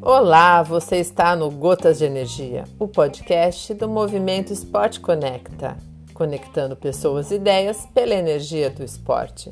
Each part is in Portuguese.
Olá, você está no Gotas de Energia, o podcast do Movimento Esporte Conecta, conectando pessoas e ideias pela energia do esporte.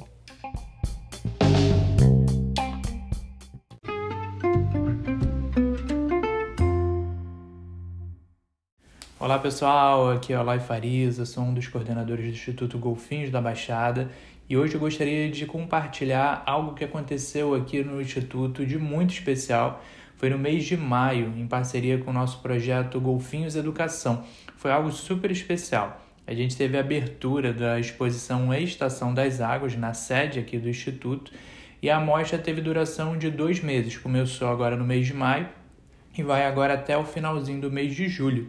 Olá pessoal, aqui é o Eloy Fariza, sou um dos coordenadores do Instituto Golfinhos da Baixada e hoje eu gostaria de compartilhar algo que aconteceu aqui no Instituto de muito especial. Foi no mês de maio, em parceria com o nosso projeto Golfinhos Educação. Foi algo super especial. A gente teve a abertura da exposição Estação das Águas na sede aqui do Instituto e a mostra teve duração de dois meses. Começou agora no mês de maio e vai agora até o finalzinho do mês de julho.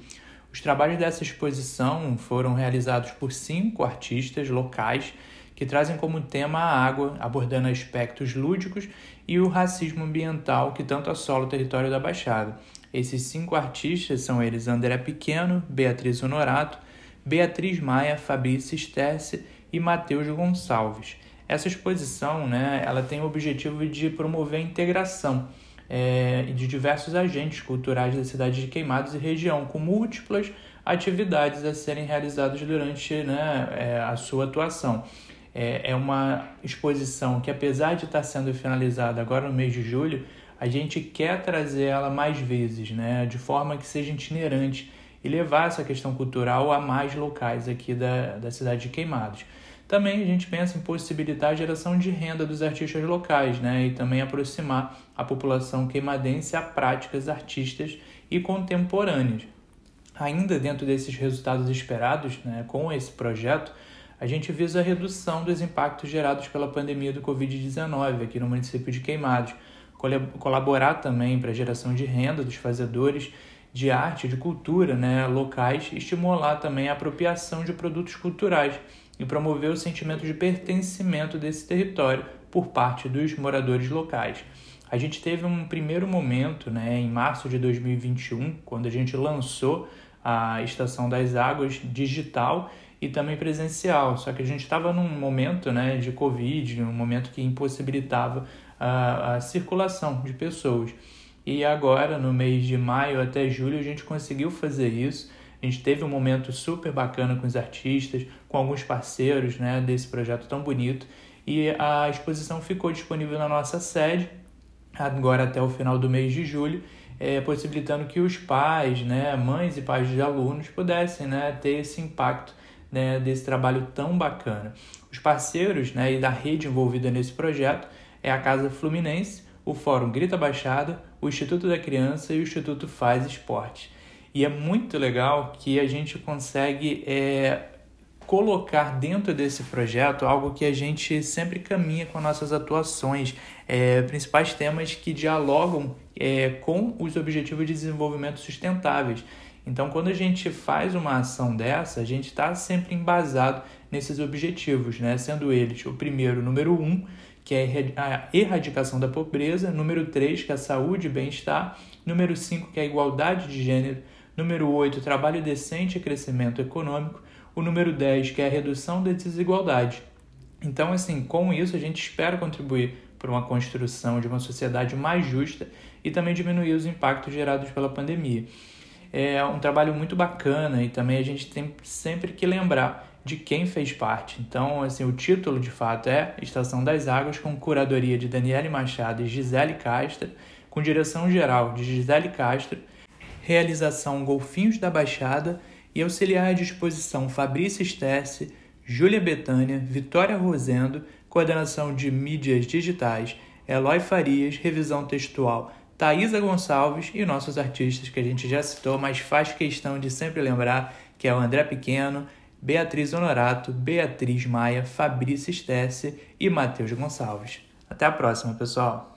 Os trabalhos dessa exposição foram realizados por cinco artistas locais que trazem como tema a água, abordando aspectos lúdicos e o racismo ambiental que tanto assola o território da Baixada. Esses cinco artistas são eles André Pequeno, Beatriz Honorato, Beatriz Maia, Fabrício Sterce e Matheus Gonçalves. Essa exposição né, ela tem o objetivo de promover a integração é, de diversos agentes culturais da cidade de Queimados e região, com múltiplas atividades a serem realizadas durante né, é, a sua atuação. É, é uma exposição que, apesar de estar sendo finalizada agora no mês de julho, a gente quer trazer ela mais vezes, né, de forma que seja itinerante e levar essa questão cultural a mais locais aqui da, da cidade de Queimados. Também a gente pensa em possibilitar a geração de renda dos artistas locais, né? E também aproximar a população queimadense a práticas artistas e contemporâneas. Ainda dentro desses resultados esperados, né, com esse projeto, a gente visa a redução dos impactos gerados pela pandemia do Covid-19 aqui no município de Queimados, colaborar também para a geração de renda dos fazedores de arte, de cultura né, locais, estimular também a apropriação de produtos culturais e promover o sentimento de pertencimento desse território por parte dos moradores locais. A gente teve um primeiro momento, né, em março de 2021, quando a gente lançou a Estação das Águas digital e também presencial. Só que a gente estava num momento né, de Covid, um momento que impossibilitava a, a circulação de pessoas. E agora, no mês de maio até julho, a gente conseguiu fazer isso. A gente teve um momento super bacana com os artistas, com alguns parceiros né, desse projeto tão bonito. E a exposição ficou disponível na nossa sede, agora até o final do mês de julho, é, possibilitando que os pais, né, mães e pais de alunos pudessem né, ter esse impacto né, desse trabalho tão bacana. Os parceiros né, e da rede envolvida nesse projeto é a Casa Fluminense, o Fórum Grita Baixada, o Instituto da Criança e o Instituto Faz Esporte. E é muito legal que a gente consegue é, colocar dentro desse projeto algo que a gente sempre caminha com nossas atuações, é, principais temas que dialogam é, com os objetivos de desenvolvimento sustentáveis. Então, quando a gente faz uma ação dessa, a gente está sempre embasado nesses objetivos, né? sendo eles o primeiro, número um, que é a erradicação da pobreza, número 3, que é a saúde e bem-estar, número 5, que é a igualdade de gênero, número 8, trabalho decente e crescimento econômico, o número 10, que é a redução da desigualdade. Então, assim, com isso a gente espera contribuir para uma construção de uma sociedade mais justa e também diminuir os impactos gerados pela pandemia. É um trabalho muito bacana e também a gente tem sempre que lembrar de quem fez parte. Então, assim, o título de fato é Estação das Águas, com curadoria de Daniele Machado e Gisele Castro, com direção geral de Gisele Castro, realização Golfinhos da Baixada e auxiliar à disposição Fabrício Sterce, Júlia Betânia, Vitória Rosendo, coordenação de mídias digitais, Eloy Farias, revisão textual, Thaisa Gonçalves e nossos artistas que a gente já citou, mas faz questão de sempre lembrar que é o André Pequeno, Beatriz Honorato, Beatriz Maia, Fabrício Stesse e Matheus Gonçalves. Até a próxima, pessoal!